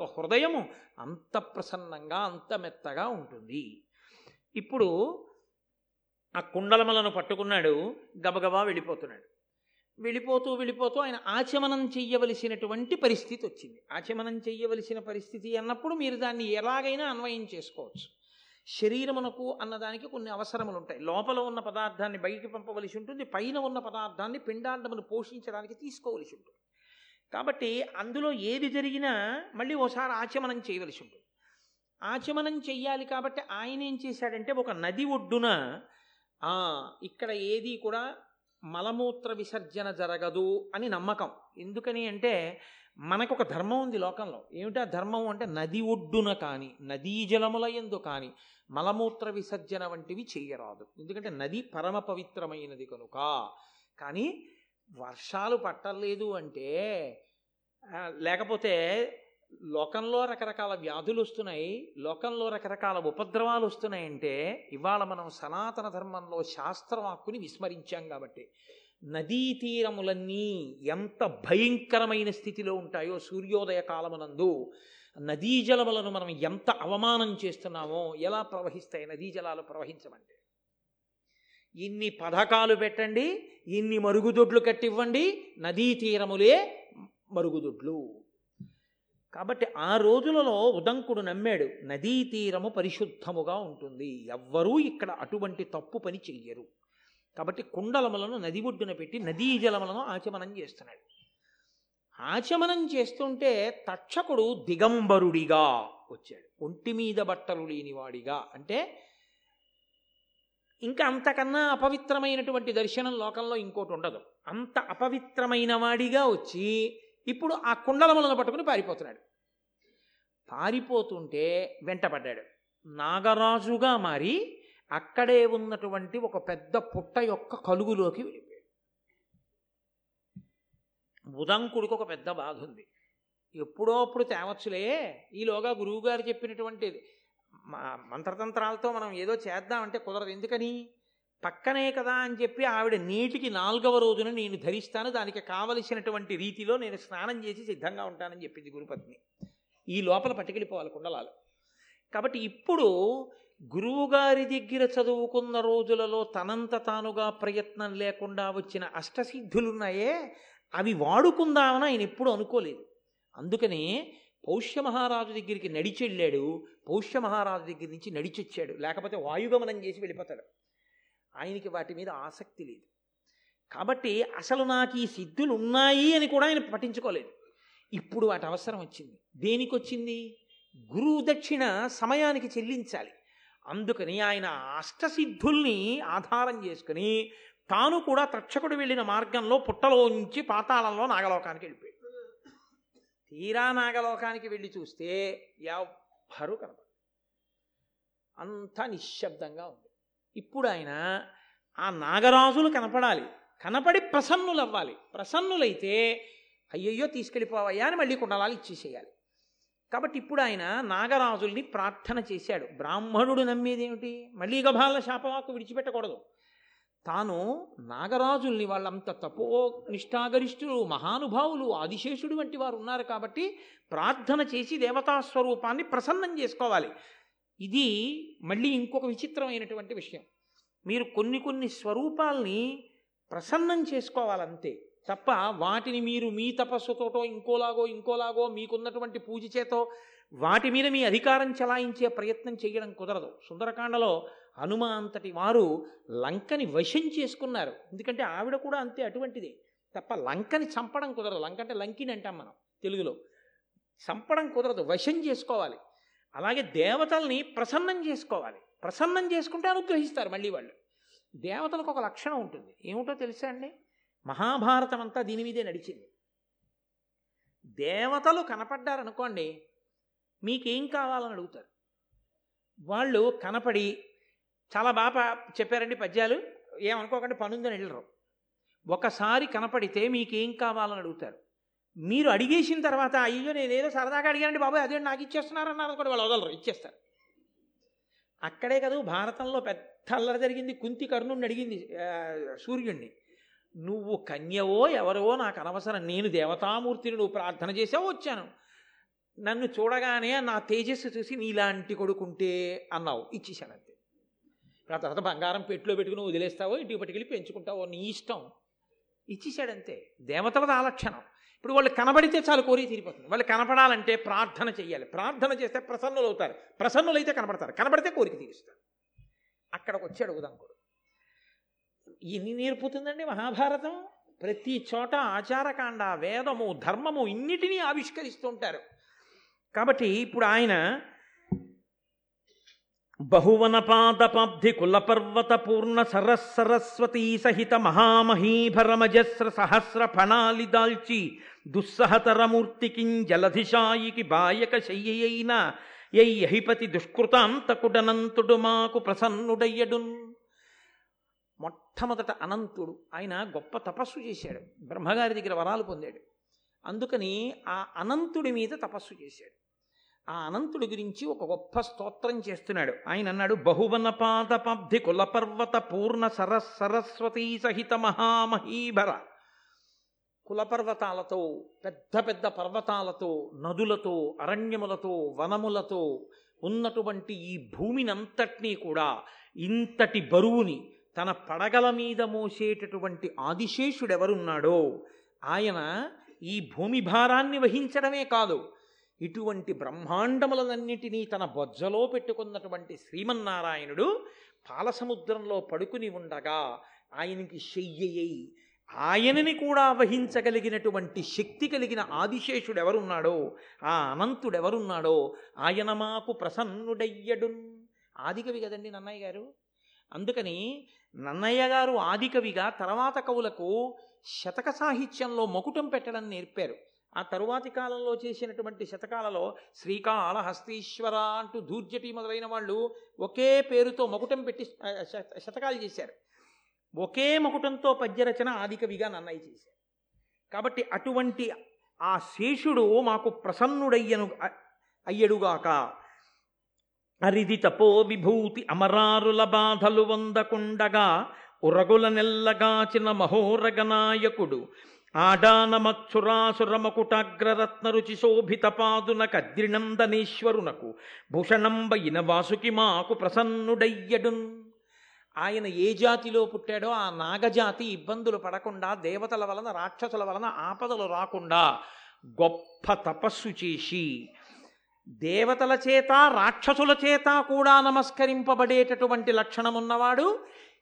ఒక హృదయము అంత ప్రసన్నంగా అంత మెత్తగా ఉంటుంది. ఇప్పుడు ఆ కుండలమలను పట్టుకున్నాడు గబగబా వెళ్ళిపోతున్నాడు. వెళ్ళిపోతూ వెళ్ళిపోతూ ఆయన ఆచమనం చెయ్యవలసినటువంటి పరిస్థితి వచ్చింది. ఆచమనం చెయ్యవలసిన పరిస్థితి అన్నప్పుడు మీరు దాన్ని ఎలాగైనా అన్వయం చేసుకోవచ్చు. శరీరమునకు అన్నదానికి కొన్ని అవసరములు ఉంటాయి. లోపల ఉన్న పదార్థాన్ని బయటికి పంపవలసి ఉంటుంది పైన ఉన్న పదార్థాన్ని పిండాండమును పోషించడానికి తీసుకోవలసి ఉంటుంది. కాబట్టి అందులో ఏది జరిగినా మళ్ళీ ఓసారి ఆచమనం చేయవలసి ఉంటుంది. ఆచమనం చెయ్యాలి కాబట్టి ఆయన ఏం చేశాడంటే ఒక నది ఒడ్డున ఇక్కడ ఏది కూడా మలమూత్ర విసర్జన జరగదు అని నమ్మకం. ఎందుకని అంటే మనకు ఒక ధర్మం ఉంది లోకంలో. ఏమిటా ధర్మం అంటే నది ఒడ్డున కానీ నదీ జలముల ఎందు కానీ మలమూత్ర విసర్జన వంటివి చేయరాదు. ఎందుకంటే నది పరమ పవిత్రమైనది కనుక. కానీ వర్షాలు పట్టలేదు అంటే లేకపోతే లోకంలో రకరకాల వ్యాధులు వస్తున్నాయి లోకంలో రకరకాల ఉపద్రవాలు వస్తున్నాయంటే ఇవాళ మనం సనాతన ధర్మంలో శాస్త్రవాక్కుని విస్మరించాం కాబట్టి నదీ తీరములన్నీ ఎంత భయంకరమైన స్థితిలో ఉంటాయో సూర్యోదయ కాలమునందు నదీ జలములను మనం ఎంత అవమానం చేస్తున్నామో ఎలా ప్రవహిస్తాయి నదీ జలాలు ప్రవహించమంటే ఇన్ని పథకాలు పెట్టండి ఇన్ని మరుగుదొడ్లు కట్టివ్వండి నదీ తీరములే మరుగుదొడ్లు. కాబట్టి ఆ రోజులలో ఉదంకుడు నమ్మాడు నదీ తీరము పరిశుద్ధముగా ఉంటుంది. ఎవ్వరూ ఇక్కడ అటువంటి తప్పు పని చెయ్యరు. కాబట్టి కుండలములను నది ఒడ్డున పెట్టి నదీ జలములను ఆచమనం చేస్తున్నాడు. ఆచమనం చేస్తుంటే తక్షకుడు దిగంబరుడిగా వచ్చాడు. ఒంటి మీద బట్టలు లేనివాడిగా. అంటే ఇంకా అంతకన్నా అపవిత్రమైనటువంటి దర్శనం లోకంలో ఇంకోటి ఉండదు. అంత అపవిత్రమైన వాడిగా వచ్చి ఇప్పుడు ఆ కుండలములను పట్టుకుని పారిపోతున్నాడు. పారిపోతుంటే వెంటపడ్డాడు నాగరాజుగా మారి అక్కడే ఉన్నటువంటి ఒక పెద్ద పుట్ట యొక్క కలుగులోకి వెళ్ళిపోయాడు. ఉదంకుడికి ఒక పెద్ద బాధ ఉంది. ఎప్పుడో అప్పుడు తేవచ్చులే. ఈలోగా గురువుగారు చెప్పినటువంటిది. మంత్రతంత్రాలతో మనం ఏదో చేద్దామంటే కుదరదు. ఎందుకని? పక్కనే కదా అని చెప్పి ఆవిడ నీటికి నాలుగవ రోజున నేను ధరిస్తాను. దానికి కావలసినటువంటి రీతిలో నేను స్నానం చేసి సిద్ధంగా ఉంటానని చెప్పింది గురుపత్ని. ఈ లోపల పట్టుకెళ్ళిపోవాలి కుండలాలు. కాబట్టి ఇప్పుడు గురువుగారి దగ్గర చదువుకున్న రోజులలో తనంత తానుగా ప్రయత్నం లేకుండా వచ్చిన అష్టసిద్ధులున్నాయే. అవి వాడుకుందామని ఆయన ఎప్పుడు అనుకోలేదు. అందుకని పౌష్య మహారాజు దగ్గరికి నడిచెళ్ళాడు. పౌష్య మహారాజు దగ్గర నుంచి నడిచొచ్చాడు. లేకపోతే వాయుగమనం చేసి వెళ్ళిపోతాడు. ఆయనకి వాటి మీద ఆసక్తి లేదు. కాబట్టి అసలు నాకు ఈ సిద్ధులు ఉన్నాయి అని కూడా ఆయన పఠించుకోలేదు ఇప్పుడు వాటి అవసరం వచ్చింది. దేనికి వచ్చింది? గురువు దక్షిణ సమయానికి చెల్లించాలి. అందుకని ఆయన అష్టసిద్ధుల్ని ఆధారం చేసుకుని తాను కూడా తక్షకుడు వెళ్ళిన మార్గంలో పుట్టలోంచి పాతాళంలో నాగలోకానికి వెళ్ళిపోయాడు. తీరా నాగలోకానికి వెళ్ళి చూస్తే ఎవ్వరూ కనపడదు అంతా నిశ్శబ్దంగా ఉంది. ఇప్పుడు ఆయన ఆ నాగరాజులు కనపడాలి. కనపడి ప్రసన్నులవ్వాలి. ప్రసన్నులైతే అయ్యయ్యో తీసుకెళ్ళిపోవయ్యా అని మళ్ళీ కుండలాలు ఇచ్చేసేయాలి. కాబట్టి ఇప్పుడు ఆయన నాగరాజుల్ని ప్రార్థన చేశాడు. బ్రాహ్మణుడు నమ్మేదేమిటి? మళ్ళీ గభాల శాపవాకు విడిచిపెట్టకూడదు. తాను నాగరాజుల్ని వాళ్ళంత తపో నిష్ఠాగరిష్ఠులు మహానుభావులు ఆదిశేషుడు వంటి వారు ఉన్నారు కాబట్టి ప్రార్థన చేసి దేవతా స్వరూపాన్ని ప్రసన్నం చేసుకోవాలి. ఇది మళ్ళీ ఇంకొక విచిత్రమైనటువంటి విషయం. మీరు కొన్ని కొన్ని స్వరూపాల్ని ప్రసన్నం చేసుకోవాలంతే తప్ప వాటిని మీరు మీ తపస్సుతోటో ఇంకోలాగో ఇంకోలాగో మీకున్నటువంటి పూజ చేతో వాటి మీద మీ అధికారం చలాయించే ప్రయత్నం చేయడం కుదరదు. సుందరకాండలో హనుమ అంతటి వారు లంకని వశం చేసుకున్నారు. ఎందుకంటే ఆవిడ కూడా అంతే అటువంటిదే. తప్ప లంకని చంపడం కుదరదు. లంక అంటే లంకిని అంటాం మనం తెలుగులో. చంపడం కుదరదు. వశం చేసుకోవాలి. అలాగే దేవతల్ని ప్రసన్నం చేసుకోవాలి. ప్రసన్నం చేసుకుంటే అనుగ్రహిస్తారు మళ్ళీ వాళ్ళు. దేవతలకు ఒక లక్షణం ఉంటుంది. ఏమిటో తెలుసా అండి? మహాభారతం అంతా దీని మీదే నడిచింది. దేవతలు కనపడ్డారనుకోండి మీకేం కావాలని అడుగుతారు? వాళ్ళు కనపడి చాలా బాగా చెప్పారండి పద్యాలు. ఏమనుకోకండి పనుందని వెళ్ళరు. ఒకసారి కనపడితే మీకేం కావాలని అడుగుతారు. మీరు అడిగేసిన తర్వాత అయ్యో నేనేదో సరదాగా అడిగానండి బాబాయ్ అదే నాకు ఇచ్చేస్తున్నారన్నారు కూడా వాళ్ళు వదలరు ఇచ్చేస్తారు. అక్కడే కదా భారతంలో పెద్ద అల్లరి జరిగింది కుంతి కర్ణుడిని అడిగింది సూర్యుణ్ణి. నువ్వు కన్యవో ఎవరో నాకు అనవసరం నేను దేవతామూర్తిని నువ్వు ప్రార్థన చేసావు వచ్చాను. నన్ను చూడగానే నా తేజస్సు చూసి నీలాంటి కొడుకుంటే అన్నావు. ఇచ్చేశాను అంతే ఆ తర్వాత బంగారం పెట్టులో పెట్టుకుని వదిలేస్తావో ఇంటికి పట్టుకెళ్ళి పెంచుకుంటావో నీ ఇష్టం. ఇచ్చేసాడంతే దేవతలది ఆ లక్షణం ఇప్పుడు వాళ్ళు కనబడితే చాలు కోరి తీరిపోతుంది. వాళ్ళు కనపడాలంటే ప్రార్థన చేయాలి ప్రార్థన చేస్తే ప్రసన్నులు అవుతారు. ప్రసన్నులైతే కనపడతారు కనబడితే కోరిక తీరుస్తారు. అక్కడికి వచ్చాడు ఉదంకుడు ఎన్ని నేర్పుతుందండి మహాభారతం? ప్రతి చోట ఆచారకాండ వేదము ధర్మము ఇన్నిటినీ ఆవిష్కరిస్తూ ఉంటారు కాబట్టి ఇప్పుడు ఆయన బహువనపాదపాబ్ధి కులపర్వత పూర్ణ సరస్ సరస్వతీ సహిత మహామహీభరమజస్ర సహస్ర ఫణాలి దాల్చి దుస్సహతరమూర్తికిం జలధిషాయికి బాయక శయ్యైన యైహి దుష్కృతాంతకుడనంతుడు మాకు ప్రసన్నుడయ్యడున్ మొట్టమొదట అనంతుడు ఆయన గొప్ప తపస్సు చేశాడు. బ్రహ్మగారి దగ్గర వరాలు పొందాడు. అందుకని ఆ అనంతుడి మీద తపస్సు చేశాడు. ఆ అనంతుడి గురించి ఒక గొప్ప స్తోత్రం చేస్తున్నాడు. ఆయన అన్నాడు బహువనపాదపబ్ధి కులపర్వత పూర్ణ సరస్ సరస్వతీ సహిత మహామహీభర. కులపర్వతాలతో పెద్ద పెద్ద పర్వతాలతో నదులతో అరణ్యములతో వనములతో ఉన్నటువంటి ఈ భూమినంతటినీ కూడా ఇంతటి బరువుని తన పడగల మీద మోసేటటువంటి ఆదిశేషుడెవరున్నాడో ఆయన ఈ భూమి భారాన్ని వహించడమే కాదు ఇటువంటి బ్రహ్మాండములనన్నిటినీ తన బొజ్జలో పెట్టుకున్నటువంటి శ్రీమన్నారాయణుడు పాలసముద్రంలో పడుకుని ఉండగా ఆయనకి శయ్యయ్యి ఆయనని కూడా వహించగలిగినటువంటి శక్తి కలిగిన ఆదిశేషుడు ఎవరున్నాడో ఆ అనంతుడు ఎవరున్నాడో ఆయన మాకు ప్రసన్నుడయ్యడు ఆదికవి కదండి నన్నయ్య గారు? అందుకని నన్నయ్య గారు ఆదికవిగా తర్వాత కవులకు శతక సాహిత్యంలో మకుటం పెట్టడం నేర్పారు. ఆ తరువాతి కాలంలో చేసినటువంటి శతకాలలో శ్రీకాళహస్తీశ్వర అంటూ దూర్జటి మొదలైన వాళ్ళు ఒకే పేరుతో మకుటం పెట్టి శతకాలు చేశారు. ఒకే మకుటంతో పద్యరచన ఆదికవిగా నన్నయ్య చేశారు. కాబట్టి అటువంటి ఆ శేషుడు మాకు ప్రసన్నుడయ్యను అయ్యడుగాక. అరిది తపో విభూతి అమరారుల బాధలు వందకుండగా ఉరగుల నెల్లగాచిన మహోరగనాయకుడు ఆడానమత్సురాసురమకుటాగ్రరత్న రుచి శోభిత పాదున కద్రినందనేశ్వరునకు భూషణంబయిన వాసుకి మాకు ప్రసన్నుడయ్యడున్. ఆయన ఏ జాతిలో పుట్టాడో ఆ నాగజాతి ఇబ్బందులు పడకుండా దేవతల వలన రాక్షసుల వలన ఆపదలు రాకుండా గొప్ప తపస్సు చేసి దేవతల చేత రాక్షసుల చేత కూడా నమస్కరింపబడేటటువంటి లక్షణమున్నవాడు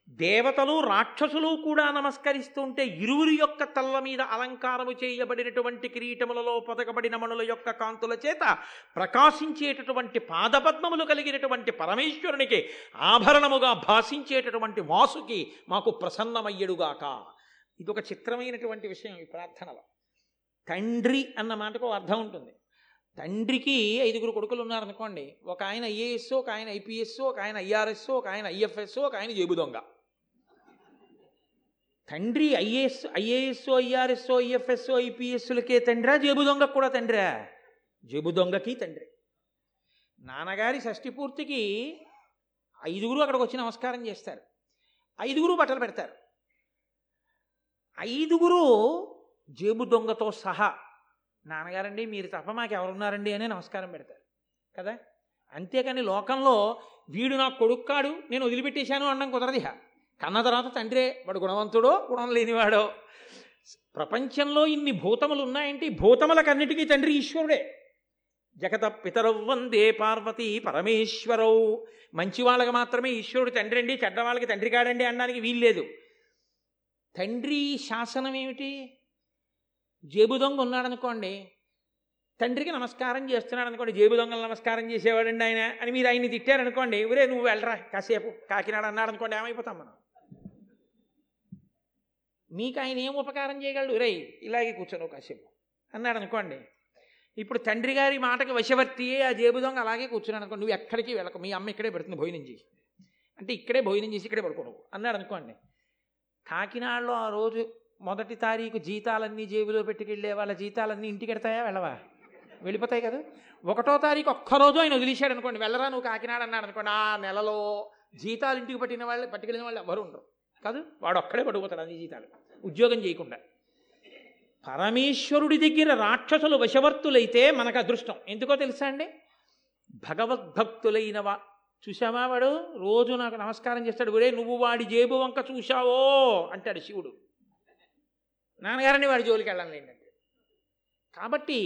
దేవతలు రాక్షసులు కూడా నమస్కరిస్తుంటే ఇరువురి యొక్క తల్ల మీద అలంకారము చేయబడినటువంటి కిరీటములలో పొదకబడిన మణుల యొక్క కాంతుల చేత ప్రకాశించేటటువంటి పాదపద్మములు కలిగినటువంటి పరమేశ్వరునికి ఆభరణముగా భాషించేటటువంటి వాసుకి మాకు ప్రసన్నమయ్యడుగాక. ఇది ఒక చిత్రమైనటువంటి విషయం ఈ ప్రార్థనలో. తండ్రి అన్న మాటకు అర్థం ఉంటుంది. తండ్రికి ఐదుగురు కొడుకులు ఉన్నారనుకోండి ఒక ఆయన ఐఏఎస్ ఒక ఆయన ఐపీఎస్ ఒక ఆయన ఐఆర్ఎస్ ఒక ఆయన ఐఎఫ్ఎస్ ఒక ఆయన జేబు దొంగ. తండ్రి ఐఏఎస్ ఐఏఎస్ ఐఆర్ఎస్ ఐఎఫ్ఎస్ ఐపీఎస్లకే తండ్రా జేబు దొంగకు కూడా తండ్రా. జేబు దొంగకి తండ్రి. నాన్నగారి షష్ఠి పూర్తికి ఐదుగురు అక్కడికి వచ్చి నమస్కారం చేస్తారు. ఐదుగురు బట్టలు పెడతారు. ఐదుగురు జేబు దొంగతో సహా నాన్నగారండి మీరు తప్ప మాకు ఎవరున్నారండి అని నమస్కారం పెడతారు. కదా? అంతేకాని లోకంలో వీడు నాకు కొడుక్కాడు నేను వదిలిపెట్టేశాను అనడం కుదరదిహా. కన్న తర్వాత తండ్రే వాడు గుణవంతుడో గుణం లేనివాడో. ప్రపంచంలో ఇన్ని భూతములు ఉన్నాయంటే ఈ భూతములకన్నిటికీ తండ్రి ఈశ్వరుడే. జగత పితరవ్ వందే పార్వతి పరమేశ్వరవు మంచి వాళ్ళకి మాత్రమే ఈశ్వరుడు తండ్రి అండి చెడ్డ వాళ్ళకి తండ్రి కాడండి అనడానికి వీల్లేదు తండ్రి శాసనం ఏమిటి? జేబు దొంగ ఉన్నాడనుకోండి తండ్రికి నమస్కారం చేస్తున్నాడు అనుకోండి జేబు దొంగలు నమస్కారం చేసేవాడండి ఆయన అని మీరు ఆయన్ని తిట్టారనుకోండి ఊరే నువ్వు వెళ్ళరా కాసేపు కాకినాడ అన్నాడు అనుకోండి ఏమైపోతాం మనం? మీకు ఆయన ఏం ఉపకారం చేయగలడు? రై ఇలాగే కూర్చొని కాసేపు అన్నాడు అనుకోండి. ఇప్పుడు తండ్రి గారి మాటకి వశవర్తియే ఆ జేబు దొంగ అలాగే కూర్చున్నాను అనుకోండి. నువ్వు ఎక్కడికి వెళ్ళకు? మీ అమ్మ ఇక్కడే పెడుతుంది భోజనం చేసి. అంటే ఇక్కడే భోజనం చేసి ఇక్కడే పడుకోను అన్నాడు అనుకోండి. కాకినాడలో ఆ రోజు మొదటి తారీఖు జీతాలన్నీ జేబులో పెట్టుకెళ్ళే వాళ్ళ జీతాలన్నీ ఇంటికి ఎడతాయా వెళ్ళవా? వెళ్ళిపోతాయి కదా. ఒకటో తారీఖు ఒక్కరోజు ఆయన వదిలేశాడు అనుకోండి. వెళ్ళరా నువ్వు కాకినాడ? అన్నాడు అనుకోండి. ఆ నెలలో జీతాలు ఇంటికి పట్టిన వాళ్ళు పట్టుకెళ్ళిన వాళ్ళు ఎవరు ఉండరు. కాదు వాడు ఒక్కడే పడిపోతాడు అన్ని జీతాలు ఉద్యోగం చేయకుండా. పరమేశ్వరుడి దగ్గర రాక్షసులు వశవర్తులైతే మనకు అదృష్టం. ఎందుకో తెలుసా అండి? భగవద్భక్తులైన వా చూసావా వాడు? రోజు నాకు నమస్కారం చేస్తాడు. గురే నువ్వు వాడి జేబు వంక చూశావో? అంటాడు శివుడు. నాన్నగారని వాడి జోలికి వెళ్ళండి కాబట్టి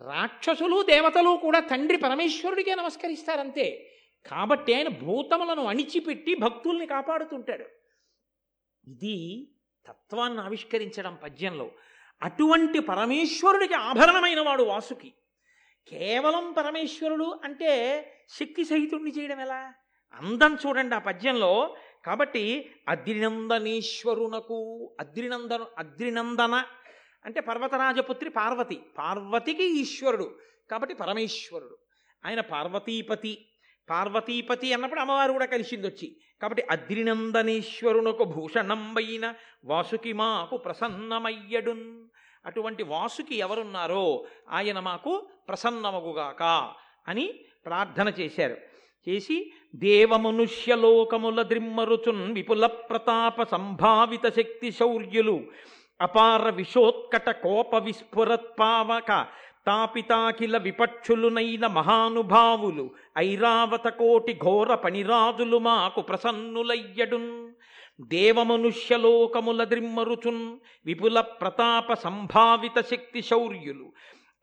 రాక్షసులు దేవతలు కూడా తండ్రి పరమేశ్వరుడికే నమస్కరిస్తారంతే. కాబట్టి ఆయన భూతములను అణిచిపెట్టి భక్తుల్ని కాపాడుతుంటాడు. ఇది తత్వాన్ని ఆవిష్కరించడం పద్యంలో. అటువంటి పరమేశ్వరుడికి ఆభరణమైన వాడు వాసుకి. కేవలం పరమేశ్వరుడు అంటే శక్తి సహితుణ్ణి చేయడం ఎలా? అందం చూడండి ఆ పద్యంలో. కాబట్టి అద్రినందనేశ్వరునకు అద్రినందను అద్రినందన అంటే పర్వతరాజపుత్రి పార్వతి. పార్వతికి ఈశ్వరుడు. కాబట్టి పరమేశ్వరుడు. ఆయన పార్వతీపతి. పార్వతీపతి అన్నప్పుడు అమ్మవారు కూడా కలిసింది వచ్చి కాబట్టి అద్రినందనేశ్వరునకు భూషణంబైన వాసుకి మాకు ప్రసన్నమయ్యడున్. అటువంటి వాసుకి ఎవరున్నారో ఆయన మాకు ప్రసన్నమగుగాక అని ప్రార్థన చేశారు. చేసి దేవమనుష్యలోకముల ద్రిమ్మరుచున్ విపుల ప్రతాప సంభావిత శక్తి శౌర్యులు అపార విషోత్కట కోప విస్ఫురత్పావక తాపితాకిల విపక్షులునైన మహానుభావులు ఐరావత కోటి ఘోర పణిరాజులు మాకు ప్రసన్నులయ్యడున్. దేవమనుష్యలోకముల ద్రిమ్మరుచున్ విపుల ప్రతాప సంభావిత శక్తి శౌర్యులు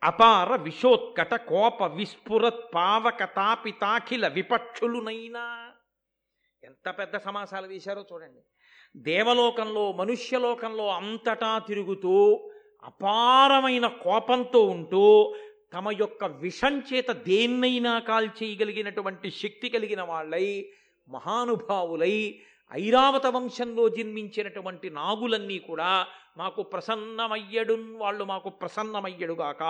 అపార విశోత్కట కోప విస్ఫురత్ పావక తాపితాఖిల విపక్షులునైనా. ఎంత పెద్ద సమాసాలు వేశారో చూడండి. దేవలోకంలో మనుష్యలోకంలో అంతటా తిరుగుతూ అపారమైన కోపంతో ఉంటూ తమ యొక్క విషం చేత దేన్నైనా కాల్చేయగలిగినటువంటి శక్తి కలిగిన వాళ్ళై మహానుభావులై ఐరావత వంశంలో జన్మించినటువంటి నాగులన్నీ కూడా మాకు ప్రసన్నమయ్యడున్ వాళ్ళు మాకు ప్రసన్నమయ్యడుగాక.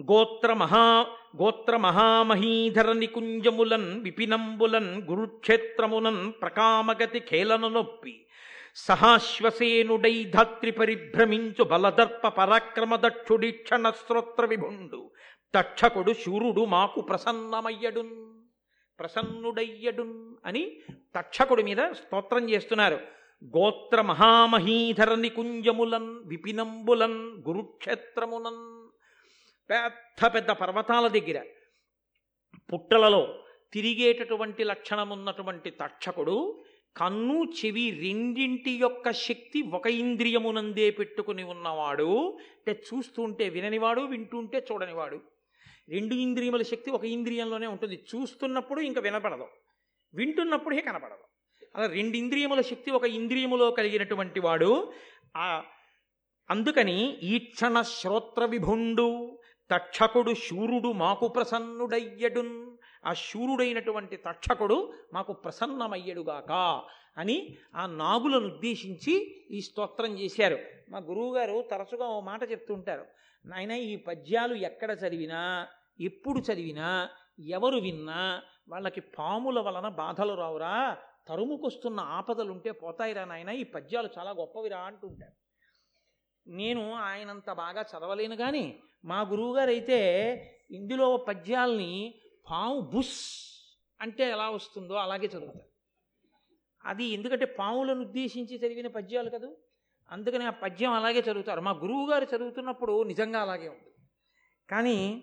గోత్ర మహా గోత్ర మహామహీధర నికుంజములన్ విపినంబులన్ గురుక్షేత్రమునన్ ప్రకామగతి ఖేలన నొప్పి సహాశ్వసేనుడై ధాత్రి పరిభ్రమించు బలదర్ప పరాక్రమ దక్షుడి విభుండు. తక్షకుడు శూరుడు మాకు ప్రసన్నమయ్యడున్. ప్రసన్నుడయ్యడున్ అని తక్షకుడి మీద స్తోత్రం చేస్తున్నారు. గోత్ర మహామహీధర నికుంజములన్ విపినంబులన్ గురుక్షేత్రమునన్. పెద్ద పెద్ద పర్వతాల దగ్గర పుట్టలలో తిరిగేటటువంటి లక్షణమున్నటువంటి తక్షకుడు కన్ను చెవి రెండింటి యొక్క శక్తి ఒక ఇంద్రియమునందే పెట్టుకుని ఉన్నవాడు అంటే చూస్తుంటే విననివాడు వింటుంటే చూడనివాడు. రెండు ఇంద్రియముల శక్తి ఒక ఇంద్రియంలోనే ఉంటుంది. చూస్తున్నప్పుడు ఇంకా వినపడదు వింటున్నప్పుడే కనపడదు అలా రెండు ఇంద్రియముల శక్తి ఒక ఇంద్రియములో కలిగినటువంటి వాడు ఆ అందుకని ఈక్షణ శ్రోత్ర విభుండు తక్షకుడు శూరుడు మాకు ప్రసన్నుడయ్యడున్. ఆ శూరుడైనటువంటి తక్షకుడు మాకు ప్రసన్నమయ్యడుగాక అని ఆ నాగులను ఉద్దేశించి ఈ స్తోత్రం చేశారు. మా గురువుగారు తరచుగా ఓ మాట చెప్తుంటారు. నాయన ఈ పద్యాలు ఎక్కడ చదివినా ఎప్పుడు చదివినా ఎవరు విన్నా వాళ్ళకి పాముల వలన బాధలు రావురా తరుముకొస్తున్న ఆపదలుంటే పోతాయిరా నాయన ఈ పద్యాలు చాలా గొప్పవిరా అంటుంటారు. నేను ఆయనంత బాగా చదవలేను కానీ మా గురువుగారు అయితే ఇందులో పద్యాల్ని పాము బుస్ అంటే ఎలా వస్తుందో అలాగే చదువుతారు అది ఎందుకంటే పాములను ఉద్దేశించి చదివిన పద్యాలు కదా? అందుకని ఆ పద్యం అలాగే చదువుతారు. మా గురువు గారు చదువుతున్నప్పుడు నిజంగా అలాగే ఉంటుంది. కానీ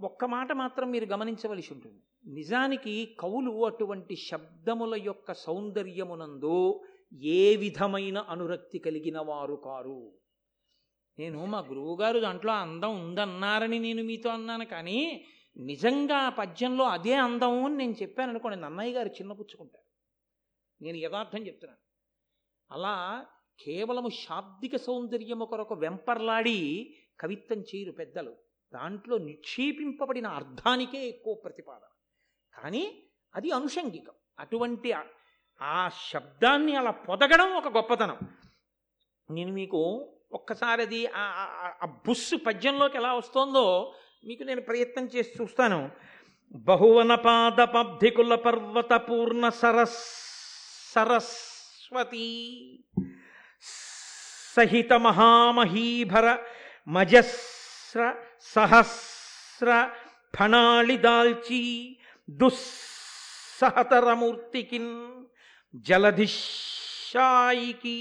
ఒక్క మాట మాత్రం మీరు గమనించవలసి ఉంటుంది. నిజానికి కవులు అటువంటి శబ్దముల యొక్క సౌందర్యమునందు ఏ విధమైన అనురక్తి కలిగిన వారు కారు? నేను మా గురువుగారు దాంట్లో అందం ఉందన్నారని నేను మీతో అన్నాను కానీ నిజంగా ఆ పద్యంలో అదే అందం అని నేను చెప్పాను అనుకోండి నన్నయ్య గారు చిన్నపుచ్చుకుంటారు నేను యథార్థం చెప్తున్నాను. అలా కేవలము శాబ్దిక సౌందర్యము కొరకు వెంపర్లాడి కవిత్వం చేయరు పెద్దలు. దాంట్లో నిక్షేపింపబడిన అర్థానికే ఎక్కువ ప్రతిపాదన. కానీ అది అనుషంగికం. అటువంటి ఆ- శబ్దాన్ని అలా పొదగడం ఒక గొప్పతనం. నేను మీకు ఒక్కసారి అది ఆ- ఆ బుస్సు పద్యంలోకి ఎలా వస్తోందో మీకు నేను ప్రయత్నం చేసి చూస్తాను. బహువన పాద పబ్ధికుల పర్వత పూర్ణ సరస్ సరస్వతి సహిత మహామహీభర మజస్ర సహస్ర ఫణాళి దాల్చి దుస్సహతరమూర్తికిన్ జలధిశాయికి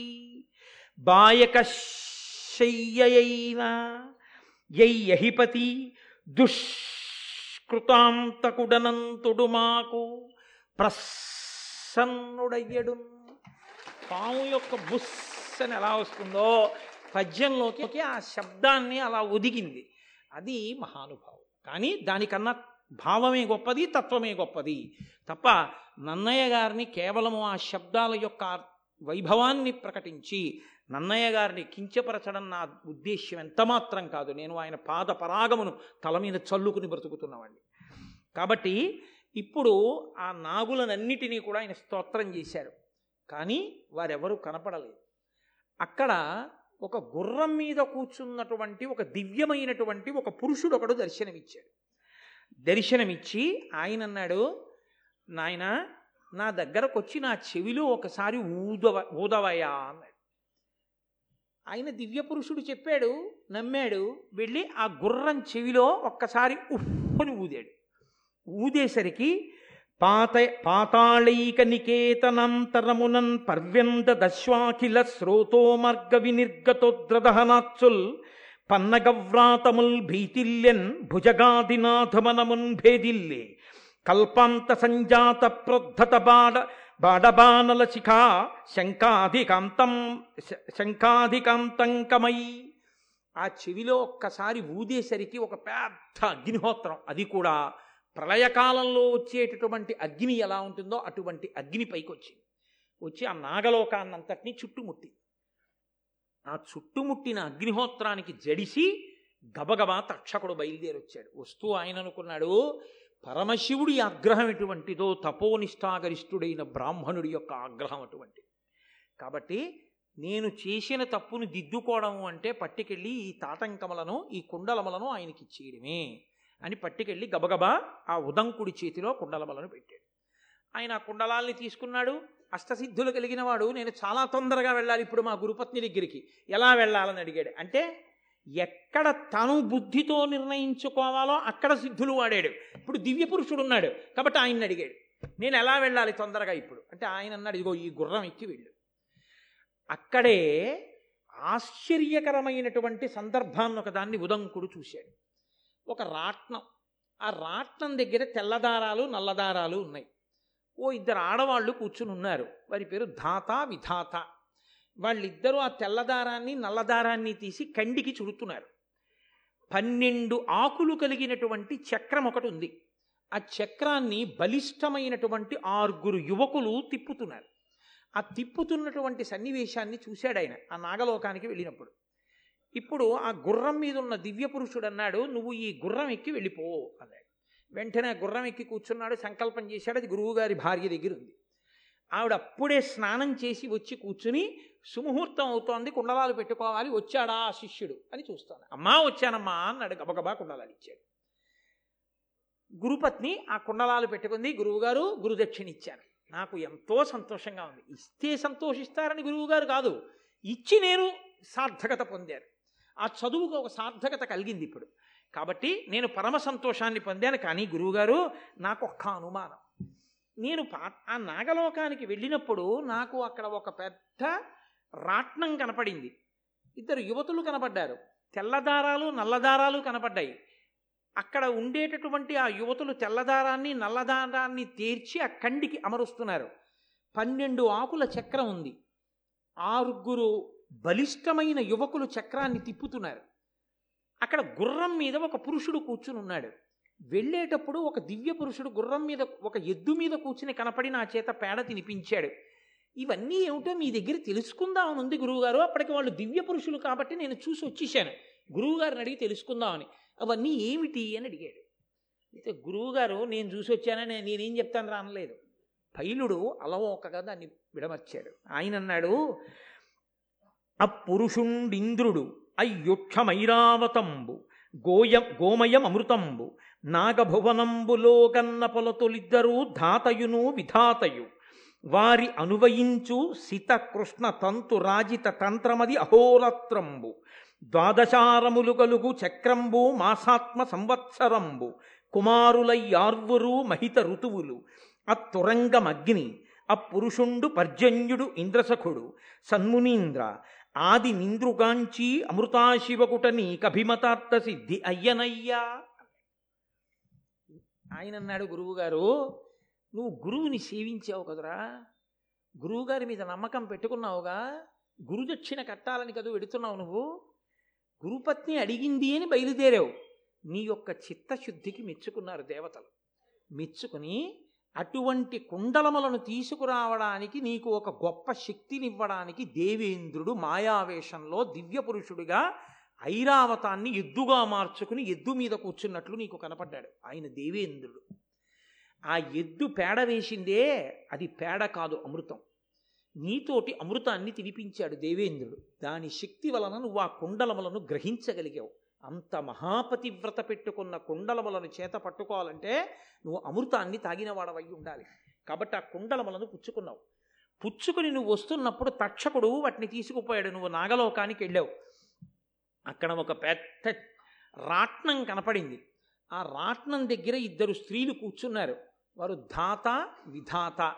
బాయక శయ్యయైన యయ్యహిపతి దుష్కృతాంతకుడనంతుడు మాకు ప్రసన్నుడయ్యడు పాము యొక్క బుస్ అని ఎలా వస్తుందో పద్యంలోకి ఆ శబ్దాన్ని అలా ఒదిగింది అది మహానుభావం. కానీ దానికన్నా భావమే గొప్పది తత్వమే గొప్పది. తప్ప నన్నయ్య గారిని కేవలము ఆ శబ్దాల యొక్క వైభవాన్ని ప్రకటించి నన్నయ్య గారిని కించపరచడం నా ఉద్దేశ్యం ఎంత మాత్రం కాదు. నేను ఆయన పాద పరాగమును తల మీద చల్లుకుని బ్రతుకుతున్నవాడిని కాబట్టి ఇప్పుడు ఆ నాగులనన్నిటినీ కూడా ఆయన స్తోత్రం చేశారు. కానీ వారెవరూ కనపడలేదు. అక్కడ ఒక గుర్రం మీద కూర్చున్నటువంటి ఒక దివ్యమైనటువంటి ఒక పురుషుడు ఒకడు దర్శనమిచ్చాడు. దర్శనమిచ్చి ఆయన అన్నాడు నాయన నా దగ్గరకు వచ్చి నా చెవిలో ఒకసారి ఊదవ ఊదవయా అన్నాడు. ఆయన దివ్య పురుషుడు చెప్పాడు నమ్మాడు వెళ్ళి ఆ గుర్రం చెవిలో ఒక్కసారి ఉఫ్ఫని ఊదాడు. ఊదేసరికి పాత పాతాళైక నికేతనంతరమునన్ పర్వ్యంద దశ్వాఖిల శ్రోతో మార్గ వినిర్గతోద్రదహనాచుల్ పన్నగవ్రాతముల్ భీతిల్యన్ భుజగాదినాథమనమున్ భేదిల్లే. కల్పాంత సంజాత ప్రోద్ధత బాడ బాడబానల శిఖా శంకాధికాంతం శంకాధికాంతంకమై ఆ చెవిలో ఒక్కసారి ఊదేసరికి ఒక పెద్ద అగ్నిహోత్రం. అది కూడా ప్రళయకాలంలో వచ్చేటటువంటి అగ్ని ఎలా ఉంటుందో అటువంటి అగ్ని పైకి వచ్చింది వచ్చి ఆ నాగలోకాన్నంతటినీ చుట్టుముట్టి. ఆ చుట్టుముట్టిన అగ్నిహోత్రానికి జడిసి గబగబా తక్షకుడు బయలుదేరి వచ్చాడు వస్తూ ఆయన అనుకున్నాడు పరమశివుడి ఆగ్రహం ఎటువంటిదో తపోనిష్టాగరిష్ఠుడైన బ్రాహ్మణుడి యొక్క ఆగ్రహం అటువంటి. కాబట్టి నేను చేసిన తప్పును దిద్దుకోవడం అంటే పట్టుకెళ్ళి ఈ తాటంకమలను ఈ కుండలమలను ఆయనకి ఇచ్చేయడమే అని పట్టుకెళ్ళి గబగబా ఆ ఉదంకుడి చేతిలో కుండలమలను పెట్టాడు. ఆయన ఆ కుండలాల్ని తీసుకున్నాడు. అష్టసిద్ధులు కలిగిన వాడు. నేను చాలా తొందరగా వెళ్ళాలి ఇప్పుడు మా గురుపత్ని దగ్గరికి. ఎలా వెళ్ళాలని అడిగాడు. అంటే ఎక్కడ తను బుద్ధితో నిర్ణయించుకోవాలో అక్కడ సిద్ధులు వాడాడు. ఇప్పుడు దివ్య పురుషుడు ఉన్నాడు కాబట్టి ఆయన్ని అడిగాడు. నేను ఎలా వెళ్ళాలి తొందరగా ఇప్పుడు? అంటే ఆయన అన్నాడు ఇదిగో ఈ గుర్రం ఎక్కి వెళ్ళు. అక్కడే ఆశ్చర్యకరమైనటువంటి సందర్భాన్ని ఒకదాన్ని ఉదంకుడు చూశాడు. ఒక రాట్నం. ఆ రాట్నం దగ్గర తెల్లదారాలు నల్లదారాలు ఉన్నాయి. ఓ ఇద్దరు ఆడవాళ్ళు కూర్చుని ఉన్నారు. వారి పేరు ధాత విధాత. వాళ్ళిద్దరూ ఆ తెల్లదారాన్ని నల్లదారాన్ని తీసి కండికి చుడుతున్నారు. పన్నెండు ఆకులు కలిగినటువంటి చక్రం ఒకటి ఉంది. ఆ చక్రాన్ని బలిష్టమైనటువంటి ఆరుగురు యువకులు తిప్పుతున్నారు. ఆ తిప్పుతున్నటువంటి సన్నివేశాన్ని చూశాడు ఆయన ఆ నాగలోకానికి వెళ్ళినప్పుడు. ఇప్పుడు ఆ గుర్రం మీద ఉన్న దివ్య పురుషుడు అన్నాడు నువ్వు ఈ గుర్రం ఎక్కి వెళ్ళిపో అన్నాడు. వెంటనే ఆ గుర్రం ఎక్కి కూర్చున్నాడు సంకల్పం చేశాడు అది గురువుగారి భార్య దగ్గర ఉంది. ఆవిడ అప్పుడే స్నానం చేసి వచ్చి కూర్చుని సుముహూర్తం అవుతోంది కుండలాలు పెట్టుకోవాలి వచ్చాడా ఆ శిష్యుడు అని చూస్తాను అమ్మా వచ్చానమ్మా అన్నాడు గబగబా కుండలాలు ఇచ్చాడు. గురుపత్ని ఆ కుండలాలు పెట్టుకుంది గురువుగారు గురుదక్షిణ ఇచ్చాను నాకు ఎంతో సంతోషంగా ఉంది. ఇస్తే సంతోషిస్తారని గురువుగారు కాదు ఇచ్చి నేను సార్థకత పొందారు. ఆ చదువుకు ఒక సార్థకత కలిగింది ఇప్పుడు. కాబట్టి నేను పరమ సంతోషాన్ని పొందాను కానీ గురువుగారు నాకు ఒక్క అనుమానం. నేను పా ఆ నాగలోకానికి వెళ్ళినప్పుడు నాకు అక్కడ ఒక పెద్ద రాట్నం కనపడింది. ఇద్దరు యువతులు కనపడ్డారు. తెల్లదారాలు నల్లదారాలు కనపడ్డాయి. అక్కడ ఉండేటటువంటి ఆ యువతులు తెల్లదారాన్ని నల్లదారాన్ని తీర్చి ఆ కండికి అమరుస్తున్నారు. పన్నెండు ఆకుల చక్రం ఉంది. ఆరుగురు బలిష్టమైన యువకులు చక్రాన్ని తిప్పుతున్నారు. అక్కడ గుర్రం మీద ఒక పురుషుడు కూర్చుని ఉన్నాడు వెళ్ళేటప్పుడు ఒక దివ్య పురుషుడు గుర్రం మీద ఒక ఎద్దు మీద కూర్చుని కనపడి నా చేత పేడ తినిపించాడు. ఇవన్నీ ఏమిటో మీ దగ్గర తెలుసుకుందామని ఉంది గురువుగారు. అప్పటికి వాళ్ళు దివ్య పురుషులు కాబట్టి నేను చూసి వచ్చేసాను. గురువుగారిని అడిగి తెలుసుకుందామని. అవన్నీ ఏమిటి అని అడిగాడు. అయితే గురువుగారు నేను చూసి వచ్చానని నేనేం చెప్తాను రానలేదు. పైలుడు అలవోకగా దాన్ని విడమర్చాడు. ఆయన అన్నాడు అపురుషుండింద్రుడు అయ్యుక్షమైరావతంబు గోయ గోమయం అమృతంబు నాగభువనంబులోకన్న పొలతులిద్దరూ ధాతయును విధాతయు. వారి అనువయించు సిత కృష్ణ తంతు రాజిత తంత్రమది అహోరత్రంబు. ద్వాదశారములు కలుగు చక్రంబు మాసాత్మ సంవత్సరంబు. కుమారులయ్యార్వురు మహిత ఋతువులు. అత్తురంగమగ్ని అపురుషుండు పర్జన్యుడు ఇంద్రసఖుడు సన్మునీంద్ర ఆది నింద్రుగాంచి అమృతాశివకుట నీకభిమతార్థ సిద్ధి అయ్యనయ్యా. ఆయన అన్నాడు గురువుగారు నువ్వు గురువుని సేవించావు కదరా. గురువుగారి మీద నమ్మకం పెట్టుకున్నావుగా. గురుదక్షిణ కట్టాలని కదా వెడుతున్నావు నువ్వు. గురుపత్ని అడిగింది అని బయలుదేరావు. నీ యొక్క చిత్తశుద్ధికి మెచ్చుకున్నారు దేవతలు. మెచ్చుకుని అటువంటి కుండలములను తీసుకురావడానికి నీకు ఒక గొప్ప శక్తినివ్వడానికి దేవేంద్రుడు మాయావేషంలో దివ్య పురుషుడిగా ఐరావతాన్ని ఎద్దుగా మార్చుకుని ఎద్దు మీద కూర్చున్నట్లు నీకు కనపడ్డాడు. ఆయన దేవేంద్రుడు. ఆ ఎద్దు పేడ వేసిందే అది పేడ కాదు అమృతం. నీతోటి అమృతాన్ని తినిపించాడు దేవేంద్రుడు. దాని శక్తి వలన నువ్వు ఆ కుండలములను గ్రహించగలిగావు. అంత మహాపతివ్రత పెట్టుకున్న కుండలములను చేత పట్టుకోవాలంటే నువ్వు అమృతాన్ని తాగినవాడవై ఉండాలి. కాబట్టి ఆ కుండలములను పుచ్చుకున్నావు. పుచ్చుకుని నువ్వు వస్తున్నప్పుడు తక్షకుడు వాటిని తీసుకుపోయాడు. నువ్వు నాగలోకానికి వెళ్ళావు. అక్కడ ఒక పెద్ద రాట్నం కనపడింది. ఆ రాట్నం దగ్గర ఇద్దరు స్త్రీలు కూర్చున్నారు. వారు ధాత విధాత.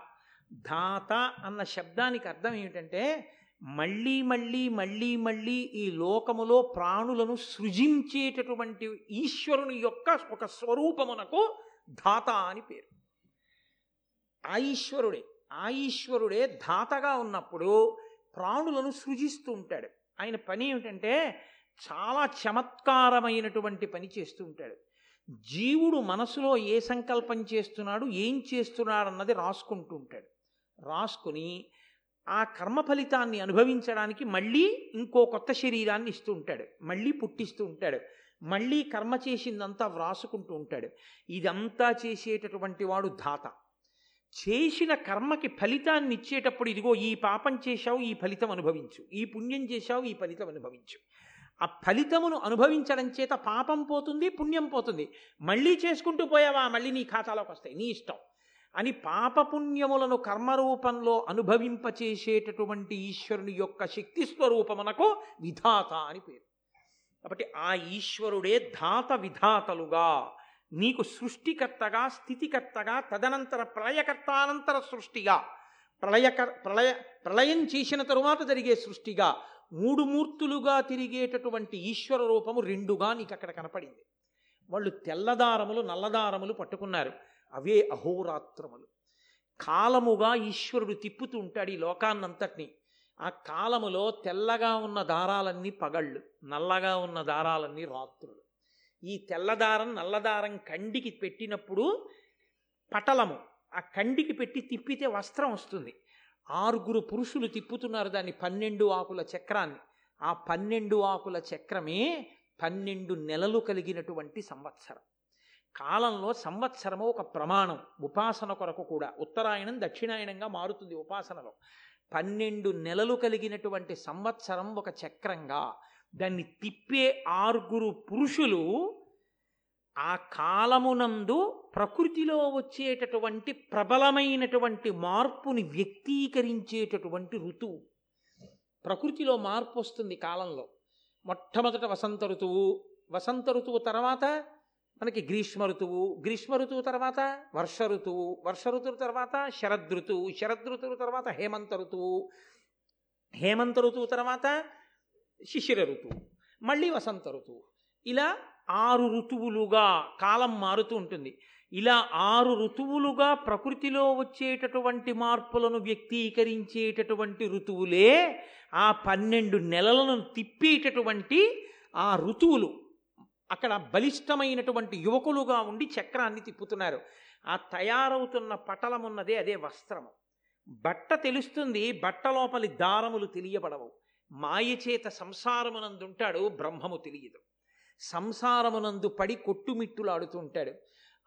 ధాత అన్న శబ్దానికి అర్థం ఏమిటంటే మళ్ళీ మళ్ళీ మళ్ళీ మళ్ళీ ఈ లోకములో ప్రాణులను సృజించేటటువంటి ఈశ్వరుని యొక్క ఒక స్వరూపమునకు ధాత అని పేరు. ఆ ఈశ్వరుడే ఆ ఈశ్వరుడే ధాతగా ఉన్నప్పుడు ప్రాణులను సృజిస్తూ ఉంటాడు. ఆయన పని ఏమిటంటే చాలా చమత్కారమైనటువంటి పని చేస్తూ ఉంటాడు. జీవుడు మనసులో ఏ సంకల్పం చేస్తున్నాడు ఏం చేస్తున్నాడు అన్నది రాసుకుంటూ ఉంటాడు. రాసుకుని ఆ కర్మ ఫలితాన్ని అనుభవించడానికి మళ్ళీ ఇంకో కొత్త శరీరాన్ని ఇస్తూ ఉంటాడు. మళ్ళీ పుట్టిస్తూ ఉంటాడు. మళ్ళీ కర్మ చేసిందంతా వ్రాసుకుంటూ ఉంటాడు. ఇదంతా చేసేటటువంటి వాడు ధాత చేసిన కర్మకి ఫలితాన్ని ఇచ్చేటప్పుడు ఇదిగో ఈ పాపం చేశావు ఈ ఫలితం అనుభవించు. ఈ పుణ్యం చేశావు ఈ ఫలితం అనుభవించు. ఆ ఫలితమును అనుభవించడం చేత పాపం పోతుంది పుణ్యం పోతుంది. మళ్ళీ చేసుకుంటూ పోయావా? మళ్ళీ నీ ఖాతాలోకి వస్తాయి. నీ ఇష్టం. అని పాపపుణ్యములను కర్మరూపంలో అనుభవింపచేసేటటువంటి ఈశ్వరుని యొక్క శక్తి స్వరూపమునకు విధాత అని పేరు. కాబట్టి ఆ ఈశ్వరుడే ధాత విధాతలుగా నీకు సృష్టికర్తగా స్థితికర్తగా తదనంతర ప్రళయకర్తానంతర సృష్టిగా ప్రళయక ప్రళయ ప్రళయం చేసిన తరువాత జరిగే సృష్టిగా మూడు మూర్తులుగా తిరిగేటటువంటి ఈశ్వర రూపము రెండుగా నీకు అక్కడ కనపడింది. వాళ్ళు తెల్లదారములు నల్లదారములు పట్టుకున్నారు. అవే అహోరాత్రములు. కాలముగా ఈశ్వరుడు తిప్పుతూ ఉంటాడు ఈ లోకాన్నంతటినీ. ఆ కాలములో తెల్లగా ఉన్న దారాలన్నీ పగళ్ళు నల్లగా ఉన్న దారాలన్నీ రాత్రులు. ఈ తెల్లదారం నల్లదారం కండికి పెట్టినప్పుడు పటలము ఆ కండికి పెట్టి తిప్పితే వస్త్రం వస్తుంది. ఆరుగురు పురుషులు తిప్పుతున్నారు దాన్ని పన్నెండు ఆకుల చక్రాన్ని. ఆ పన్నెండు ఆకుల చక్రమే పన్నెండు నెలలు కలిగినటువంటి సంవత్సరం. కాలంలో సంవత్సరము ఒక ప్రమాణం. ఉపాసన కొరకు కూడా. ఉత్తరాయణం దక్షిణాయనంగా మారుతుంది ఉపాసనలో. పన్నెండు నెలలు కలిగినటువంటి సంవత్సరం ఒక చక్రంగా. దాన్ని తిప్పే ఆరుగురు పురుషులు ఆ కాలమునందు ప్రకృతిలో వచ్చేటటువంటి ప్రబలమైనటువంటి మార్పుని వ్యక్తీకరించేటటువంటి ఋతువు. ప్రకృతిలో మార్పు వస్తుంది కాలంలో. మొట్టమొదట వసంత ఋతువు. వసంత ఋతువు తర్వాత మనకి గ్రీష్మ ఋతువు గ్రీష్మ ఋతువు తర్వాత వర్ష ఋతువు వర్ష ఋతువు తర్వాత శరదృతువు శరదృతువు తర్వాత హేమంత ఋతువు హేమంత ఋతువు తర్వాత శిశిర ఋతువు మళ్ళీ వసంత ఋతువు. ఇలా ఆరు ఋతువులుగా కాలం మారుతూ ఉంటుంది. ఇలా ఆరు ఋతువులుగా ప్రకృతిలో వచ్చేటటువంటి మార్పులను వ్యక్తీకరించేటటువంటి ఋతువులే ఆ పన్నెండు నెలలను తిప్పేటటువంటి ఆ ఋతువులు. అక్కడ బలిష్టమైనటువంటి యువకులుగా ఉండి చక్రాన్ని తిప్పుతున్నారు. ఆ తయారవుతున్న పటలమున్నదే అదే వస్త్రము. బట్ట తెలుస్తుంది బట్ట లోపలి దారములు తెలియబడవు. మాయచేత సంసారమునందుంటాడు బ్రహ్మము తెలియదు. సంసారమునందు పడి కొట్టుమిట్టులాడుతూ ఉంటాడు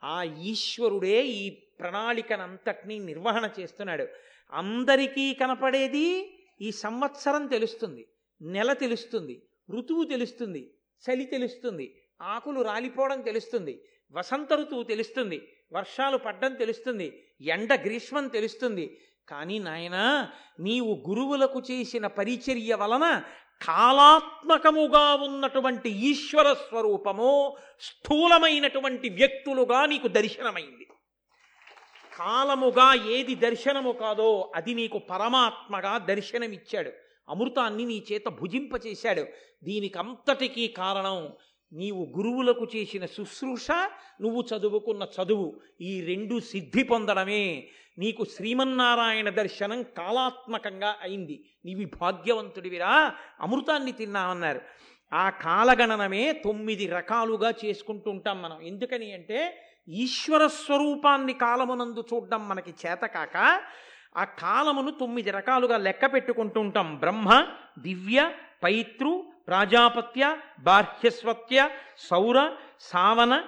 ఆ ఈశ్వరుడే ఈ ప్రణాళికనంతటినీ నిర్వహణ చేస్తున్నాడు. అందరికీ కనపడేది ఈ సంవత్సరం తెలుస్తుంది. నెల తెలుస్తుంది. ఋతువు తెలుస్తుంది. చలి తెలుస్తుంది. ఆకులు రాలిపోవడం తెలుస్తుంది వసంత ఋతువు తెలుస్తుంది వర్షాలు పడ్డం తెలుస్తుంది ఎండ గ్రీష్మం తెలుస్తుంది. కానీ నాయన నీవు గురువులకు చేసిన పరిచర్య వలన కాలాత్మకముగా ఉన్నటువంటి ఈశ్వర స్వరూపము స్థూలమైనటువంటి వ్యక్తులుగా నీకు దర్శనమైంది. కాలముగా ఏది దర్శనము కాదో అది నీకు పరమాత్మగా దర్శనమిచ్చాడు. అమృతాన్ని నీ చేత భుజింపచేశాడు. దీనికంతటికీ కారణం నీవు గురువులకు చేసిన శుశ్రూష నువ్వు చదువుకున్న చదువు. ఈ రెండు సిద్ధి పొందడమే. నీకు శ్రీమన్నారాయణ దర్శనం కాలాత్మకంగా అయింది. నీవి భాగ్యవంతుడివిరా. అమృతాన్ని తిన్నామన్నారు. ఆ కాలగణనమే తొమ్మిది రకాలుగా చేసుకుంటుంటాం మనం. ఎందుకని అంటే ఈశ్వర స్వరూపాన్ని కాలమునందు చూడడం మనకి చేతకాక ఆ కాలమును తొమ్మిది రకాలుగా లెక్క పెట్టుకుంటుంటాం. బ్రహ్మ దివ్య పైతృ ప్రాజాపత్య బాహ్యస్వత్య సౌర సావన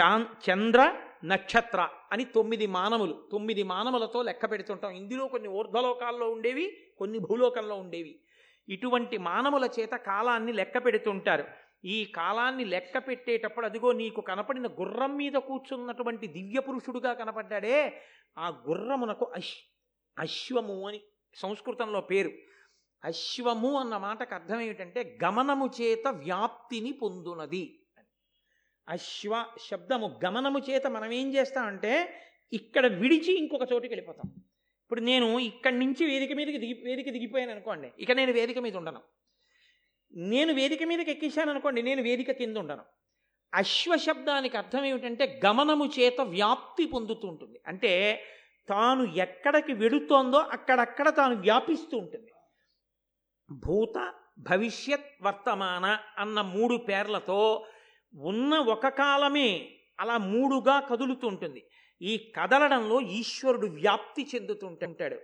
చాన్ చంద్ర నక్షత్ర అని తొమ్మిది మానవులు తొమ్మిది మానవులతో లెక్క పెడుతుంటాం. ఇందులో కొన్ని ఊర్ధ్వలోకాల్లో ఉండేవి కొన్ని భూలోకంలో ఉండేవి. ఇటువంటి మానవుల చేత కాలాన్ని లెక్క పెడుతుంటారు. ఈ కాలాన్ని లెక్క పెట్టేటప్పుడు అదిగో నీకు కనపడిన గుర్రం మీద కూర్చున్నటువంటి దివ్య పురుషుడుగా కనపడ్డాడే. ఆ గుర్రమునకు అశ్ అశ్వము అని సంస్కృతంలో పేరు. అశ్వము అన్న మాటకు అర్థం ఏమిటంటే గమనము చేత వ్యాప్తిని పొందునది అశ్వ శబ్దము గమనము చేత మనం ఏం చేస్తామంటే ఇక్కడ విడిచి ఇంకొక చోటుకి వెళ్ళిపోతాం. ఇప్పుడు నేను ఇక్కడి నుంచి వేదిక మీదకి దిగి వేదిక దిగిపోయాను అనుకోండి ఇక నేను వేదిక మీద ఉండను. నేను వేదిక మీదకి ఎక్కించాను అనుకోండి నేను వేదిక కింద ఉండను. అశ్వ శబ్దానికి అర్థం ఏమిటంటే గమనము చేత వ్యాప్తి పొందుతూ ఉంటుంది. అంటే తాను ఎక్కడికి వెడుతోందో అక్కడక్కడ తాను వ్యాపిస్తూ ఉంటుంది. భూత భవిష్యత్ వర్తమాన అన్న మూడు పేర్లతో ఉన్న ఒక కాలమే అలా మూడుగా కదులుతుంటుంది. ఈ కదలడంలో ఈశ్వరుడు వ్యాప్తి చెందుతుంటుంటాడు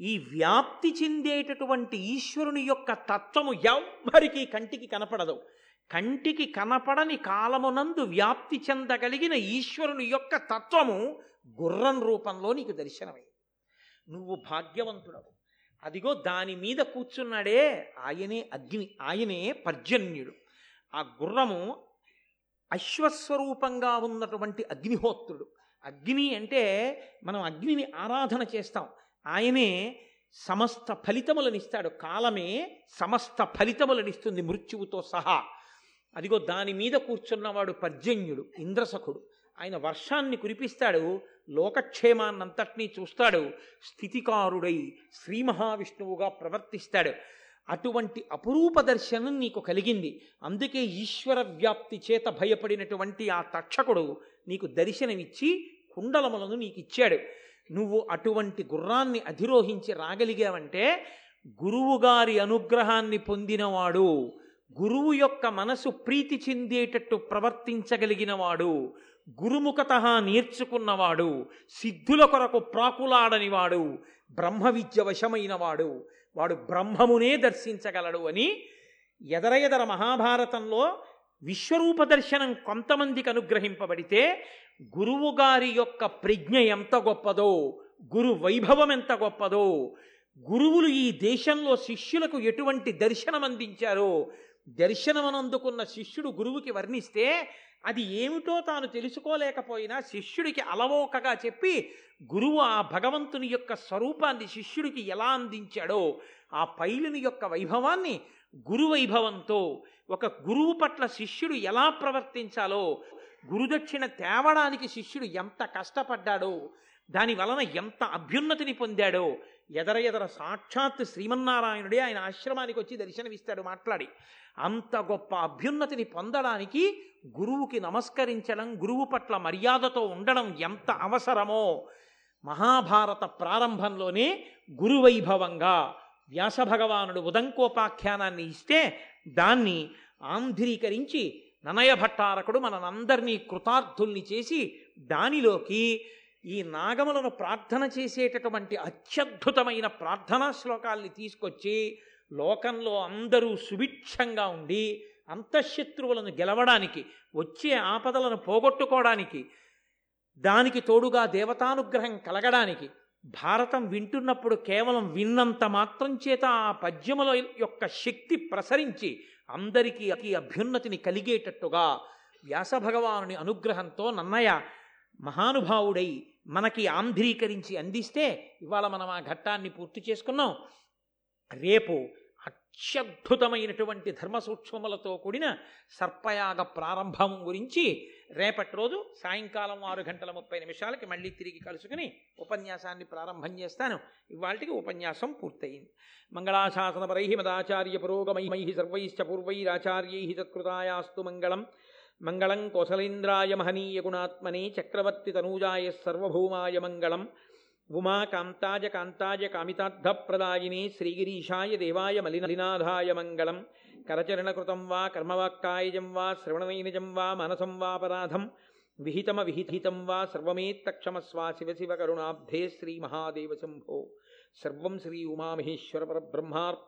ఈ వ్యాప్తి చెందేటటువంటి ఈశ్వరుని యొక్క తత్వము ఎవ్వరికీ కంటికి కనపడదు. కంటికి కనపడని కాలమునందు వ్యాప్తి చెందగలిగిన ఈశ్వరుని యొక్క తత్వము గుర్రం రూపంలో నీకు దర్శనమై. నువ్వు భాగ్యవంతుడవు. అదిగో దాని మీద కూర్చున్నాడే ఆయనే అగ్ని ఆయనే పర్జన్యుడు. ఆ గుర్రము అశ్వస్వరూపంగా ఉన్నటువంటి అగ్నిహోత్రుడు. అగ్ని అంటే మనం అగ్నిని ఆరాధన చేస్తాం. ఆయనే సమస్త ఫలితములనిస్తాడు కాలమే సమస్త ఫలితములనిస్తుంది మృత్యువుతో సహా. అదిగో దాని మీద కూర్చున్నవాడు పర్జన్యుడు ఇంద్రసఖుడు ఆయన వర్షాన్ని కురిపిస్తాడు లోకక్షేమాన్నంతటినీ చూస్తాడు స్థితికారుడై శ్రీ మహావిష్ణువుగా ప్రవర్తిస్తాడు. అటువంటి అపురూప దర్శనం నీకు కలిగింది. అందుకే ఈశ్వర వ్యాప్తి చేత భయపడినటువంటి ఆ తక్షకుడు నీకు దర్శనమిచ్చి కుండలములను నీకు ఇచ్చాడు నువ్వు అటువంటి గుర్రాన్ని అధిరోహించి రాగలిగావంటే గురువుగారి అనుగ్రహాన్ని పొందినవాడు గురువు యొక్క మనసు ప్రీతి చెందేటట్టు ప్రవర్తించగలిగినవాడు గురుముఖత నేర్చుకున్నవాడు సిద్ధుల కొరకు ప్రాకులాడనివాడు బ్రహ్మ విద్య వశమైనవాడు వాడు బ్రహ్మమునే దర్శించగలడు అని ఎదర ఎదర మహాభారతంలో విశ్వరూప దర్శనం కొంతమందికి అనుగ్రహింపబడితే గురువుగారి యొక్క ప్రజ్ఞ ఎంత గొప్పదో గురు వైభవం ఎంత గొప్పదో గురువులు ఈ దేశంలో శిష్యులకు ఎటువంటి దర్శనం అందించారో దర్శనమనందుకున్న శిష్యుడు గురువుకి వర్ణిస్తే అది ఏమిటో తాను తెలుసుకోలేకపోయినా శిష్యుడికి అలవోకగా చెప్పి గురువు ఆ భగవంతుని యొక్క స్వరూపాన్ని శిష్యుడికి ఎలా అందించాడో ఆ పైలుని యొక్క వైభవాన్ని గురువైభవంతో ఒక గురువు పట్ల శిష్యుడు ఎలా ప్రవర్తించాలో గురుదక్షిణ తేవడానికి శిష్యుడు ఎంత కష్టపడ్డాడో దాని వలన ఎంత అభ్యున్నతిని పొందాడో ఎదర ఎదర సాక్షాత్ శ్రీమన్నారాయణుడే ఆయన ఆశ్రమానికి వచ్చి దర్శనమిస్తాడు మాట్లాడి. అంత గొప్ప అభ్యున్నతిని పొందడానికి గురువుకి నమస్కరించడం గురువు పట్ల మర్యాదతో ఉండడం ఎంత అవసరమో మహాభారత ప్రారంభంలోనే గురువైభవంగా వ్యాసభగవానుడు ఉదంకోపాఖ్యానాన్ని ఇస్తే దాన్ని ఆంధ్రీకరించి ననయ భట్టారకుడు మనందరినీ కృతార్థుల్ని చేసి దానిలోకి ఈ నాగములను ప్రార్థన చేసేటటువంటి అత్యద్భుతమైన ప్రార్థనా శ్లోకాల్ని తీసుకొచ్చి లోకంలో అందరూ సుభిక్షంగా ఉండి అంతఃశత్రువులను గెలవడానికి వచ్చే ఆపదలను పోగొట్టుకోవడానికి దానికి తోడుగా దేవతానుగ్రహం కలగడానికి భారతం వింటున్నప్పుడు కేవలం విన్నంత మాత్రం చేత ఆ పద్యముల యొక్క శక్తి ప్రసరించి అందరికీ ఈ అభ్యున్నతిని కలిగేటట్టుగా వ్యాసభగవానుని అనుగ్రహంతో నన్నయ్య మహానుభావుడై మనకి ఆంధ్రీకరించి అందిస్తే ఇవాళ మనం ఆ ఘట్టాన్ని పూర్తి చేసుకున్నాం. రేపు అత్యద్భుతమైనటువంటి ధర్మ సూక్ష్మములతో కూడిన సర్పయాగ ప్రారంభం గురించి రేపటి రోజు సాయంకాలం ఆరు గంటల ముప్పై నిమిషాలకి మళ్ళీ తిరిగి కలుసుకుని ఉపన్యాసాన్ని ప్రారంభం చేస్తాను. ఇవాళకి ఉపన్యాసం పూర్తయింది. మంగళాశాసనపరై మదాచార్య పురోగమై సర్వైశ్చ పూర్వైరాచార్యై తత్కృతాయాస్తు మంగళం. మంగళం కోసలేంద్రాయ మహనీయ గుణాత్మనే చక్రవర్తి తనూజాయ సర్వభౌమాయ మంగళం ఉమా కాంతాజ కాంతాజ కామితార్థప్రదాయినే శ్రీగిరీషాయ దేవాయ మలినలినాథాయ మంగళం కరచరణకృతం వా కర్మవాక్కాయజం వా శ్రవణనైనజం వా మనసం వాపరాధం విహితమ విహితం వా సర్వమేత్తక్షమస్వా శివ శివ కరుణాబ్ధే శ్రీ మహాదేవ శంభో. సర్వం శ్రీ ఉమామహేశ్వర పరబ్రహ్మార్